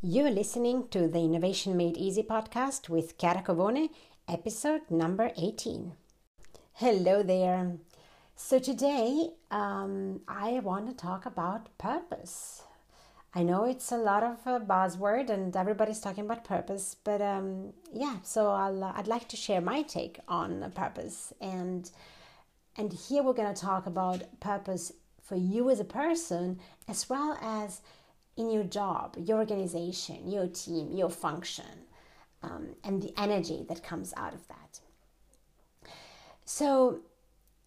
You're listening to the Innovation Made Easy podcast with Chiara Covone, episode number 18. Hello there. So, today um, I want to talk about purpose. I know it's a lot of a buzzword and everybody's talking about purpose, but um, yeah, so I'll, uh, I'd like to share my take on purpose. And, and here we're going to talk about purpose for you as a person as well as in your job, your organization, your team, your function, um, and the energy that comes out of that. So,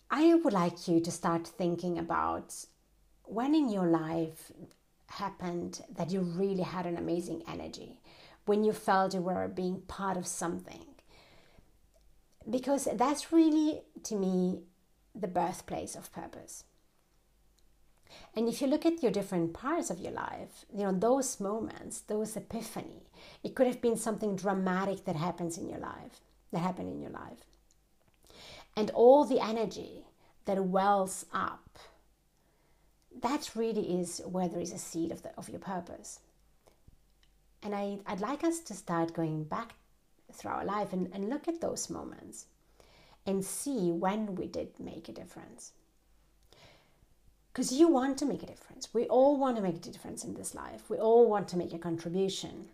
I would like you to start thinking about when in your life happened that you really had an amazing energy, when you felt you were being part of something. Because that's really, to me, the birthplace of purpose. And if you look at your different parts of your life, you know, those moments, those epiphany, it could have been something dramatic that happens in your life, that happened in your life. And all the energy that wells up, that really is where there is a seed of, the, of your purpose. And I, I'd like us to start going back through our life and, and look at those moments and see when we did make a difference because you want to make a difference. We all want to make a difference in this life. We all want to make a contribution.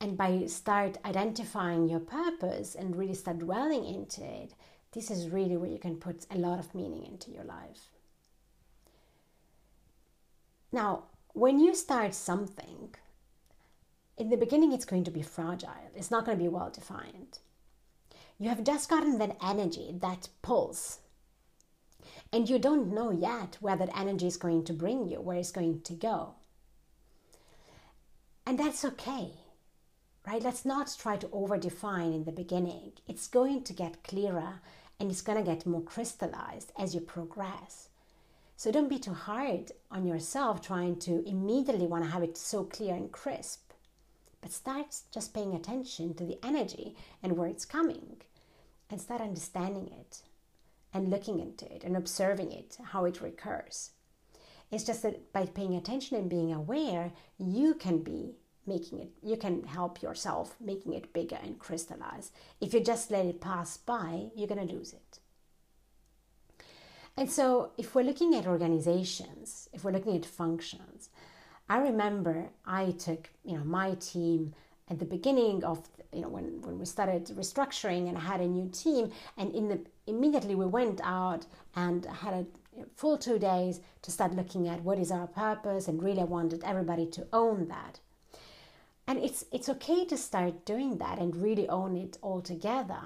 And by start identifying your purpose and really start dwelling into it, this is really where you can put a lot of meaning into your life. Now, when you start something, in the beginning it's going to be fragile. It's not going to be well defined. You have just gotten that energy, that pulse, and you don't know yet where that energy is going to bring you, where it's going to go. And that's okay, right? Let's not try to over define in the beginning. It's going to get clearer and it's going to get more crystallized as you progress. So don't be too hard on yourself trying to immediately want to have it so clear and crisp. But start just paying attention to the energy and where it's coming and start understanding it and looking into it and observing it, how it recurs. It's just that by paying attention and being aware, you can be making it, you can help yourself making it bigger and crystallize. If you just let it pass by, you're going to lose it. And so, if we're looking at organizations, if we're looking at functions, I remember I took, you know, my team at the beginning of you know when, when we started restructuring and had a new team and in the immediately we went out and had a full two days to start looking at what is our purpose and really wanted everybody to own that. And it's it's okay to start doing that and really own it all together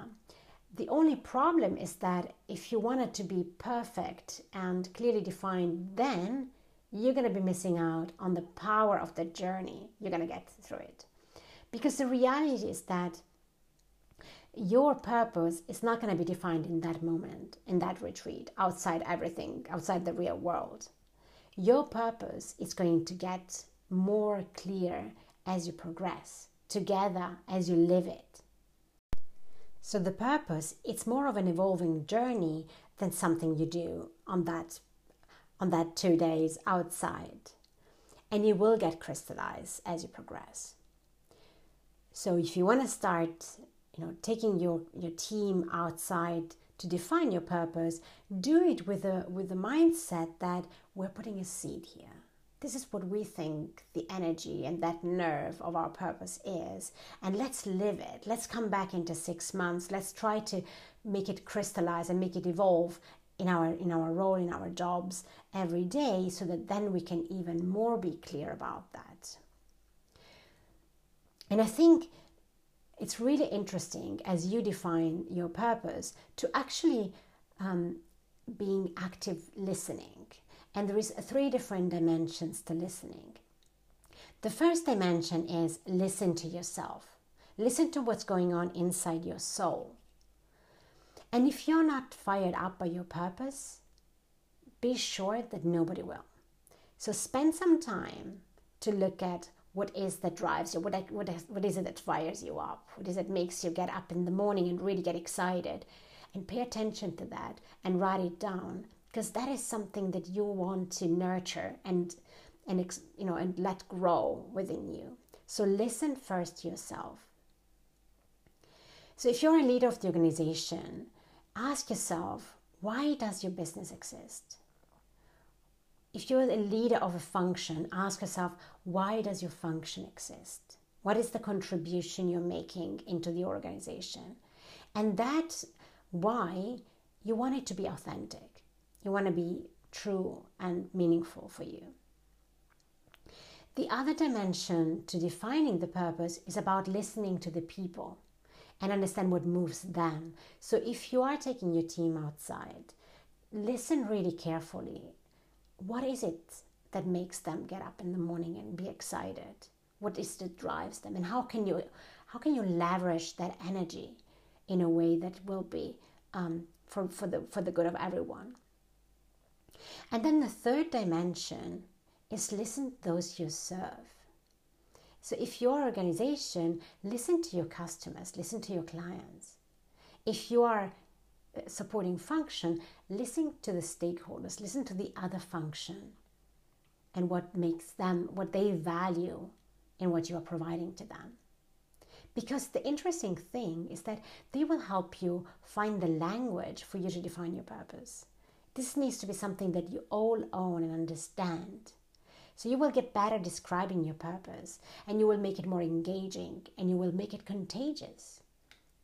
the only problem is that if you want it to be perfect and clearly defined then you're going to be missing out on the power of the journey. You're going to get through it because the reality is that your purpose is not going to be defined in that moment, in that retreat, outside everything, outside the real world. Your purpose is going to get more clear as you progress, together as you live it. So the purpose, it's more of an evolving journey than something you do on that on that 2 days outside. And you will get crystallized as you progress. So if you want to start, you know, taking your, your team outside to define your purpose, do it with a with the mindset that we're putting a seed here. This is what we think the energy and that nerve of our purpose is. And let's live it. Let's come back into six months. Let's try to make it crystallize and make it evolve in our in our role, in our jobs every day, so that then we can even more be clear about that. And I think it's really interesting as you define your purpose to actually um, being active listening. And there is three different dimensions to listening. The first dimension is listen to yourself. Listen to what's going on inside your soul. And if you're not fired up by your purpose, be sure that nobody will. So spend some time to look at what is that drives you what, what, what is it that fires you up what is it makes you get up in the morning and really get excited and pay attention to that and write it down because that is something that you want to nurture and and you know and let grow within you. So listen first to yourself. So if you're a leader of the organization, ask yourself, why does your business exist? If you're a leader of a function, ask yourself, why does your function exist? What is the contribution you're making into the organization? And that's why you want it to be authentic. You want to be true and meaningful for you. The other dimension to defining the purpose is about listening to the people and understand what moves them. So if you are taking your team outside, listen really carefully. What is it that makes them get up in the morning and be excited? What is that drives them? And how can you how can you leverage that energy in a way that will be um, for, for the for the good of everyone? And then the third dimension is listen to those you serve. So if your organization, listen to your customers, listen to your clients. If you are supporting function, listen to the stakeholders, listen to the other function and what makes them, what they value in what you are providing to them. Because the interesting thing is that they will help you find the language for you to define your purpose. This needs to be something that you all own and understand. So you will get better describing your purpose and you will make it more engaging and you will make it contagious.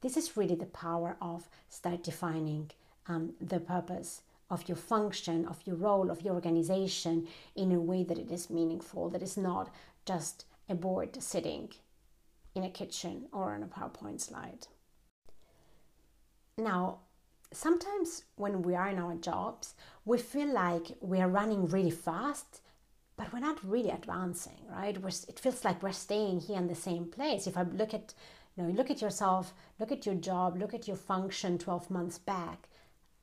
This is really the power of start defining um, the purpose of your function, of your role, of your organization in a way that it is meaningful, that is not just a board sitting in a kitchen or on a PowerPoint slide. Now, sometimes when we are in our jobs, we feel like we are running really fast but we're not really advancing, right? We're, it feels like we're staying here in the same place. If I look at, you know, look at yourself, look at your job, look at your function 12 months back,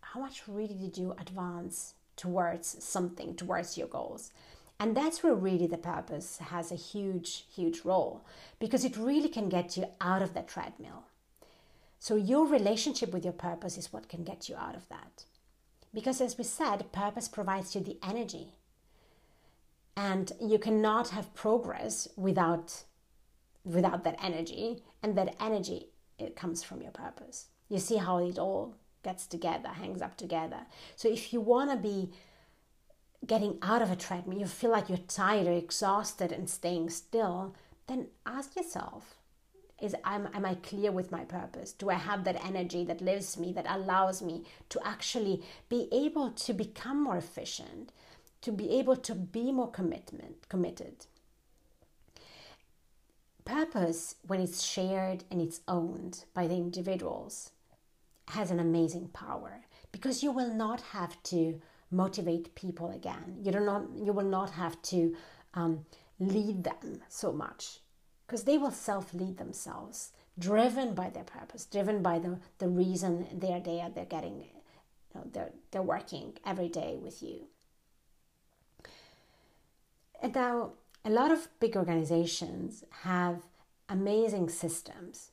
how much really did you advance towards something, towards your goals? And that's where really the purpose has a huge, huge role because it really can get you out of that treadmill. So, your relationship with your purpose is what can get you out of that. Because, as we said, purpose provides you the energy and you cannot have progress without without that energy and that energy it comes from your purpose. You see how it all gets together hangs up together. So if you want to be getting out of a treadmill you feel like you're tired or exhausted and staying still then ask yourself is am, am i clear with my purpose? Do i have that energy that lives me that allows me to actually be able to become more efficient to be able to be more commitment committed purpose when it's shared and it's owned by the individuals has an amazing power because you will not have to motivate people again. You do not you will not have to um, lead them so much because they will self-lead themselves driven by their purpose driven by the, the reason they're there they're getting you know, they're, they're working every day with you. And now, a lot of big organizations have amazing systems.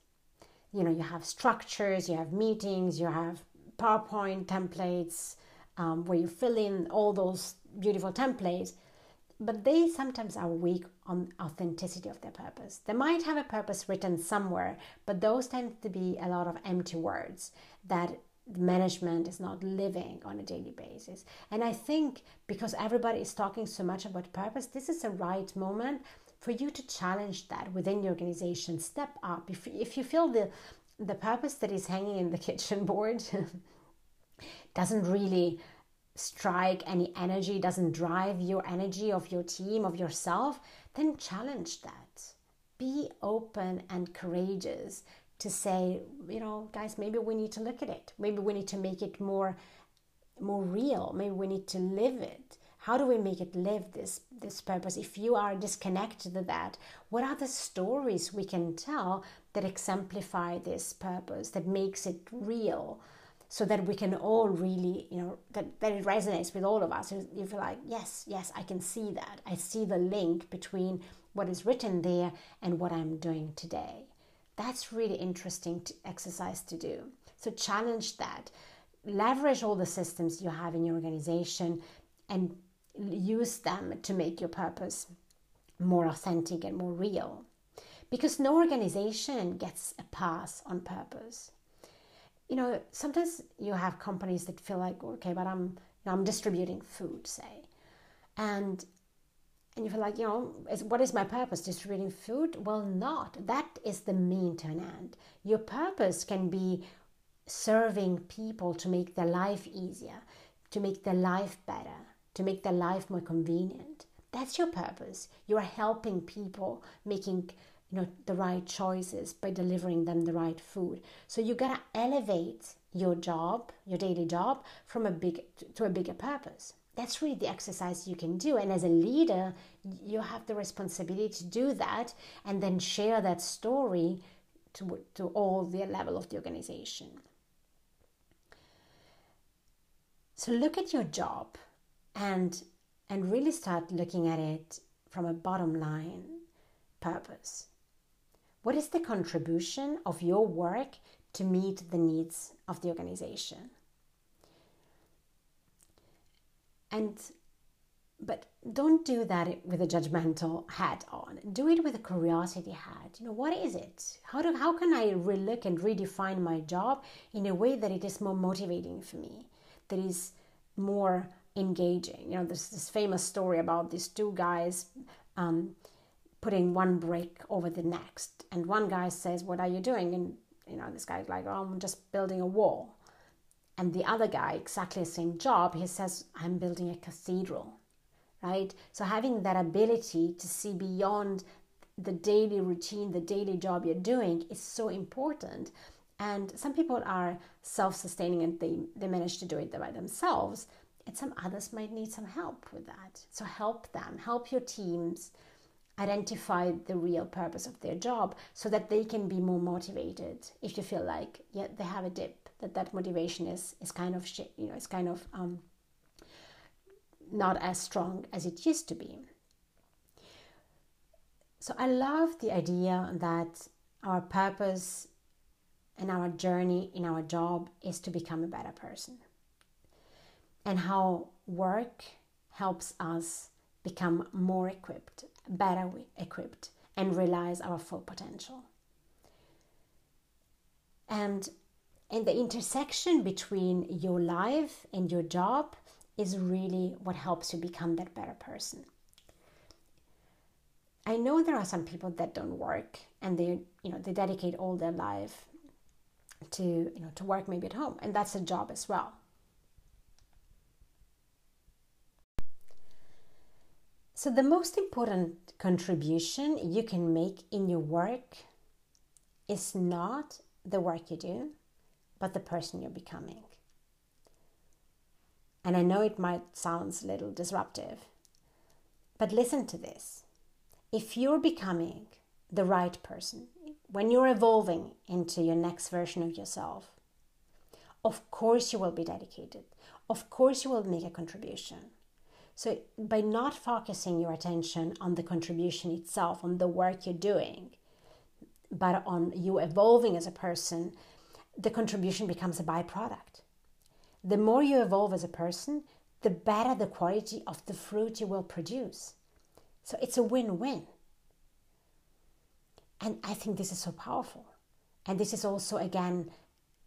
You know, you have structures, you have meetings, you have PowerPoint templates um, where you fill in all those beautiful templates, but they sometimes are weak on authenticity of their purpose. They might have a purpose written somewhere, but those tend to be a lot of empty words that management is not living on a daily basis. And I think because everybody is talking so much about purpose, this is a right moment for you to challenge that within your organization. Step up. If, if you feel the, the purpose that is hanging in the kitchen board doesn't really strike any energy, doesn't drive your energy of your team, of yourself, then challenge that. Be open and courageous to say, you know, guys, maybe we need to look at it. Maybe we need to make it more more real. Maybe we need to live it. How do we make it live this this purpose? If you are disconnected to that, what are the stories we can tell that exemplify this purpose, that makes it real? so that we can all really, you know, that, that it resonates with all of us. You feel like, yes, yes, I can see that. I see the link between what is written there and what I'm doing today. That's really interesting to exercise to do. So challenge that. Leverage all the systems you have in your organization and use them to make your purpose more authentic and more real. Because no organization gets a pass on purpose. You know, sometimes you have companies that feel like, okay, but I'm, I'm distributing food, say, and and you feel like, you know, is, what is my purpose? Distributing food? Well, not. That is the mean to an end. Your purpose can be serving people to make their life easier, to make their life better, to make their life more convenient. That's your purpose. You are helping people making you know the right choices by delivering them the right food. So you gotta elevate your job, your daily job, from a big to a bigger purpose. That's really the exercise you can do. And as a leader, you have the responsibility to do that and then share that story to, to all the level of the organization. So look at your job and and really start looking at it from a bottom line purpose. What is the contribution of your work to meet the needs of the organization? And but don't do that with a judgmental hat on. Do it with a curiosity hat. You know, what is it? How do how can I relook and redefine my job in a way that it is more motivating for me? That is more engaging. You know, there's this famous story about these two guys um, putting one brick over the next, and one guy says, "What are you doing?" And you know, this guy's like, "Oh, I'm just building a wall." And the other guy, exactly the same job, he says, "I'm building a cathedral." Right? So having that ability to see beyond the daily routine, the daily job you're doing is so important. And some people are self sustaining and they, they manage to do it by themselves and some others might need some help with that. So help them, help your teams identify the real purpose of their job so that they can be more motivated if you feel like yeah they have a dip that that motivation is is kind of you know it's kind of um, not as strong as it used to be so i love the idea that our purpose and our journey in our job is to become a better person and how work helps us become more equipped, better equipped, and realize our full potential. And and the intersection between your life and your job is really what helps you become that better person. I know there are some people that don't work and they you know they dedicate all their life to you know to work maybe at home and that's a job as well So, the most important contribution you can make in your work is not the work you do, but the person you're becoming. And I know it might sound a little disruptive, but listen to this. If you're becoming the right person, when you're evolving into your next version of yourself, of course you will be dedicated. Of course you will make a contribution. So, by not focusing your attention on the contribution itself, on the work you're doing, but on you evolving as a person, the contribution becomes a byproduct. The more you evolve as a person, the better the quality of the fruit you will produce. So, it's a win win. And I think this is so powerful. And this is also, again,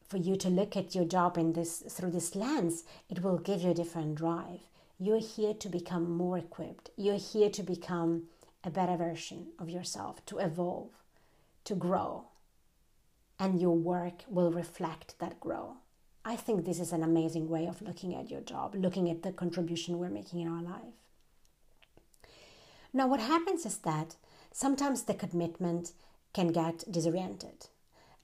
for you to look at your job in this through this lens, it will give you a different drive you're here to become more equipped. You're here to become a better version of yourself, to evolve, to grow. And your work will reflect that growth. I think this is an amazing way of looking at your job, looking at the contribution we're making in our life. Now, what happens is that sometimes the commitment can get disoriented,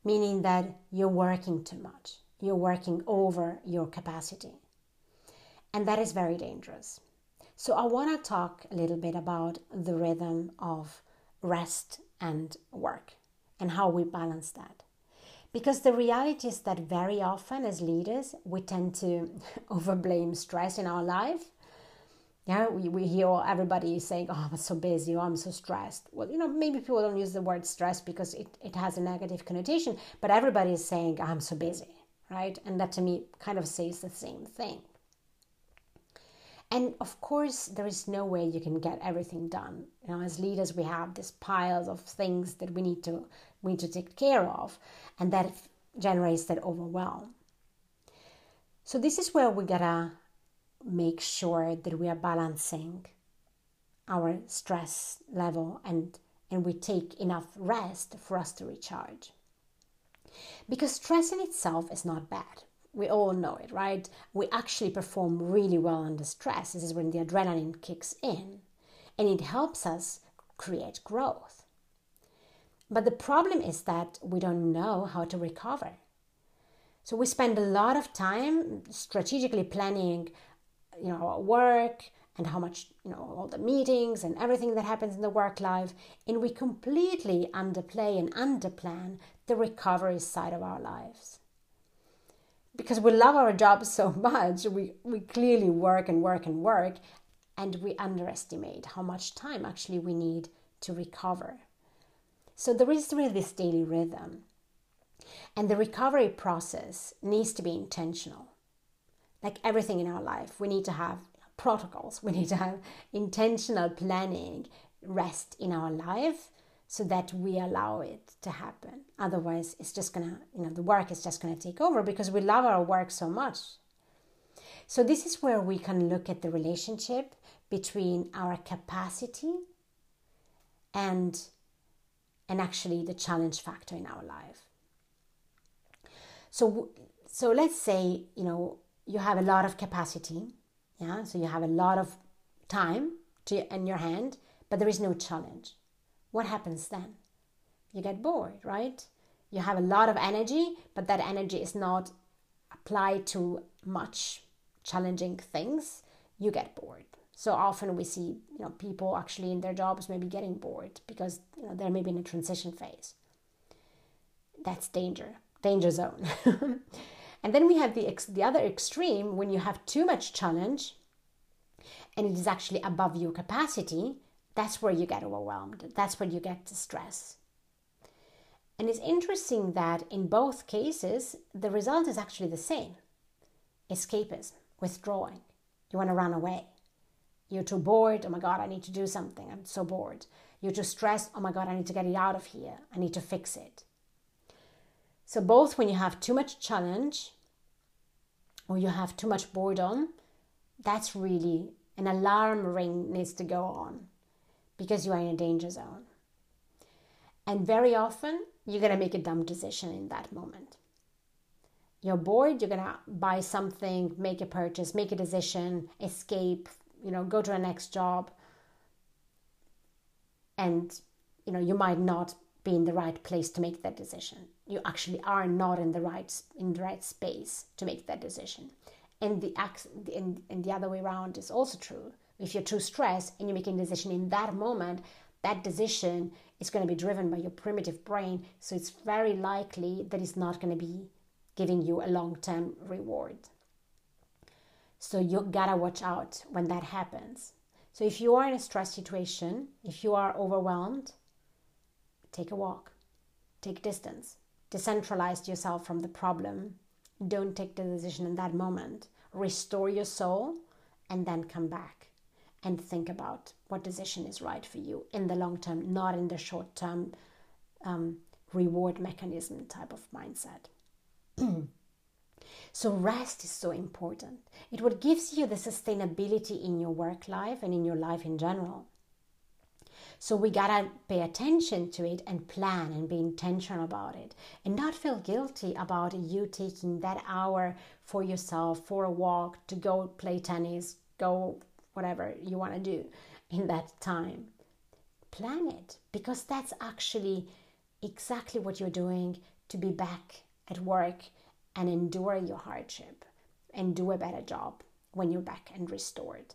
meaning that you're working too much, you're working over your capacity. And that is very dangerous. So, I want to talk a little bit about the rhythm of rest and work and how we balance that. Because the reality is that very often, as leaders, we tend to overblame stress in our life. Yeah, we, we hear everybody saying, Oh, I'm so busy, oh, I'm so stressed. Well, you know, maybe people don't use the word stress because it, it has a negative connotation, but everybody is saying, I'm so busy, right? And that to me kind of says the same thing. And of course, there is no way you can get everything done. You know, as leaders, we have this piles of things that we need to we need to take care of, and that generates that overwhelm. So this is where we gotta make sure that we are balancing our stress level and and we take enough rest for us to recharge. Because stress in itself is not bad. We all know it, right? We actually perform really well under stress. This is when the adrenaline kicks in and it helps us create growth. But the problem is that we don't know how to recover. So we spend a lot of time strategically planning, you know, our work and how much, you know, all the meetings and everything that happens in the work life, and we completely underplay and underplan the recovery side of our lives. Because we love our jobs so much, we, we clearly work and work and work, and we underestimate how much time actually we need to recover. So there is really this daily rhythm and the recovery process needs to be intentional. Like everything in our life, we need to have protocols, we need to have intentional planning, rest in our life so that we allow it to happen. Otherwise, it's just gonna, you know, the work is just gonna take over because we love our work so much. So, this is where we can look at the relationship between our capacity and and actually the challenge factor in our life. So, so let's say, you know, you have a lot of capacity. Yeah. So you have a lot of time to, in your hand, but there is no challenge. What happens then? You get bored, right? You have a lot of energy, but that energy is not applied to much challenging things. You get bored. So often we see, you know, people actually in their jobs maybe getting bored because you know, they're maybe in a transition phase. That's danger danger zone. and then we have the, ex- the other extreme when you have too much challenge and it is actually above your capacity, that's where you get overwhelmed. That's where you get stress. And it's interesting that in both cases, the result is actually the same escapism, withdrawing. You want to run away. You're too bored. Oh my God, I need to do something. I'm so bored. You're too stressed. Oh my God, I need to get it out of here. I need to fix it. So, both when you have too much challenge or you have too much boredom, that's really an alarm ring needs to go on because you are in a danger zone. And very often, you're going to make a dumb decision in that moment. You're bored, you're going to buy something, make a purchase, make a decision, escape, you know, go to a next job. And, you know, you might not be in the right place to make that decision. You actually are not in the right in the right space to make that decision. And the and, and the other way around is also true. If you're too stressed and you're making a decision in that moment, that decision is going to be driven by your primitive brain. So it's very likely that it's not going to be giving you a long-term reward. So you gotta watch out when that happens. So if you are in a stress situation, if you are overwhelmed, Take a walk. Take distance. Decentralize yourself from the problem. Don't take the decision in that moment. Restore your soul and then come back and think about what decision is right for you in the long term, not in the short term um, reward mechanism type of mindset. so, rest is so important. It what gives you the sustainability in your work life and in your life in general. So we gotta pay attention to it and plan and be intentional about it and not feel guilty about you taking that hour for yourself for a walk to go play tennis, go whatever you want to do in that time. Plan it because that's actually exactly what you're doing to be back at work and endure your hardship and do a better job when you're back and restored.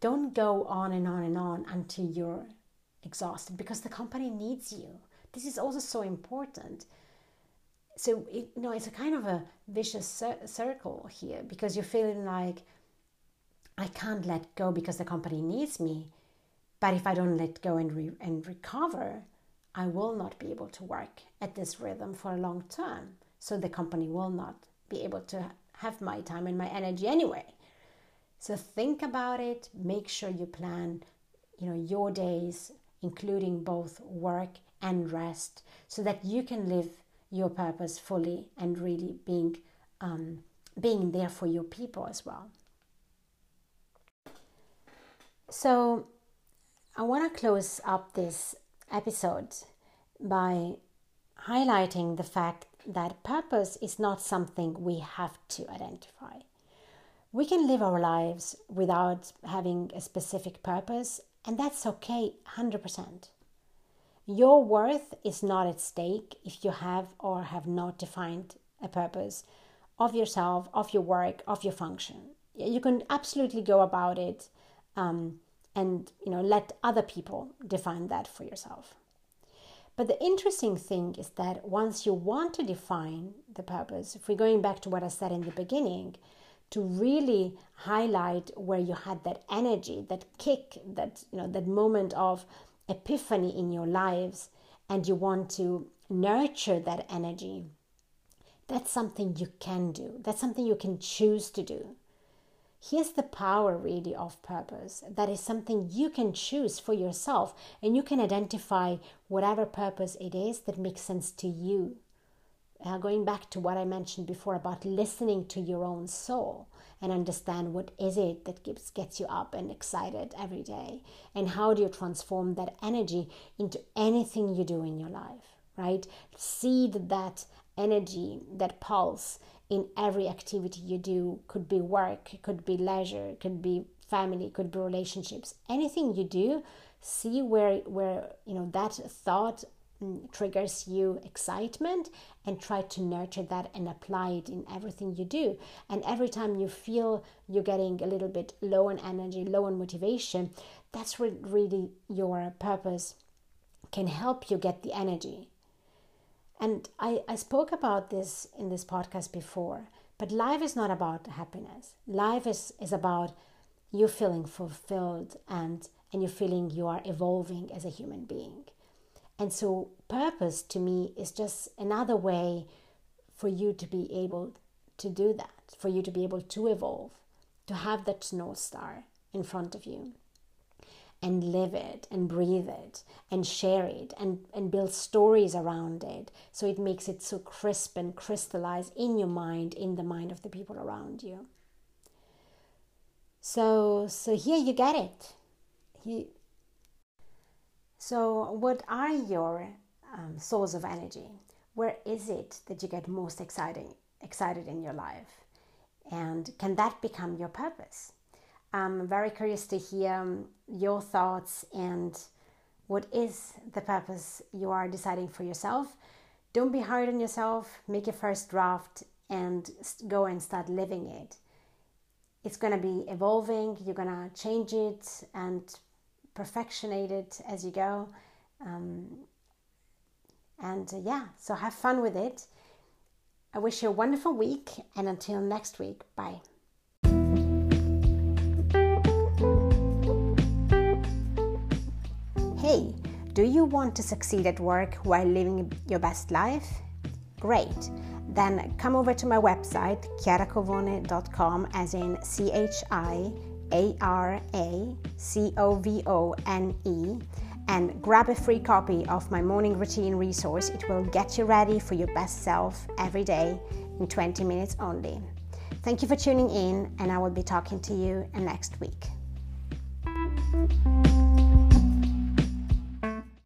Don't go on and on and on until you're exhausted because the company needs you. This is also so important. So, it, you know, it's a kind of a vicious cir- circle here because you're feeling like, I can't let go because the company needs me. But if I don't let go and, re- and recover, I will not be able to work at this rhythm for a long term. So the company will not be able to have my time and my energy anyway. So think about it, make sure you plan, you know, your days including both work and rest so that you can live your purpose fully and really being um, being there for your people as well. So I want to close up this episode by highlighting the fact that purpose is not something we have to identify. We can live our lives without having a specific purpose, and that's okay 100%. Your worth is not at stake if you have or have not defined a purpose of yourself, of your work, of your function. You can absolutely go about it um, and you know let other people define that for yourself. But the interesting thing is that once you want to define the purpose, if we're going back to what I said in the beginning, to really highlight where you had that energy, that kick, that you know, that moment of epiphany in your lives, and you want to nurture that energy, that's something you can do. That's something you can choose to do. Here's the power really of purpose. That is something you can choose for yourself and you can identify whatever purpose it is that makes sense to you. Uh, going back to what I mentioned before about listening to your own soul and understand what is it that gets, gets you up and excited every day and how do you transform that energy into anything you do in your life, right? Seed that energy, that pulse in every activity you do could be work could be leisure could be family could be relationships anything you do see where where you know that thought mm, triggers you excitement and try to nurture that and apply it in everything you do. And every time you feel you're getting a little bit low on energy low on motivation that's where really your purpose can help you get the energy and I, I spoke about this in this podcast before, but life is not about happiness. Life is, is about you feeling fulfilled and, and you feeling you are evolving as a human being. And so, purpose to me is just another way for you to be able to do that, for you to be able to evolve, to have that North Star in front of you and live it and breathe it and share it and, and build stories around it so it makes it so crisp and crystallized in your mind, in the mind of the people around you. So, so here you get it. He, so, what are your um, source of energy? Where is it that you get most exciting, excited in your life? And can that become your purpose? I'm very curious to hear um, your thoughts and what is the purpose you are deciding for yourself. Don't be hard on yourself. Make your first draft and go and start living it. It's going to be evolving. You're going to change it and perfectionate it as you go. Um, and uh, yeah, so have fun with it. I wish you a wonderful week, and until next week, bye. Hey, do you want to succeed at work while living your best life? Great. Then come over to my website, chiaracovone.com, as in C H I A R A C O V O N E, and grab a free copy of my morning routine resource. It will get you ready for your best self every day in 20 minutes only. Thank you for tuning in, and I will be talking to you next week.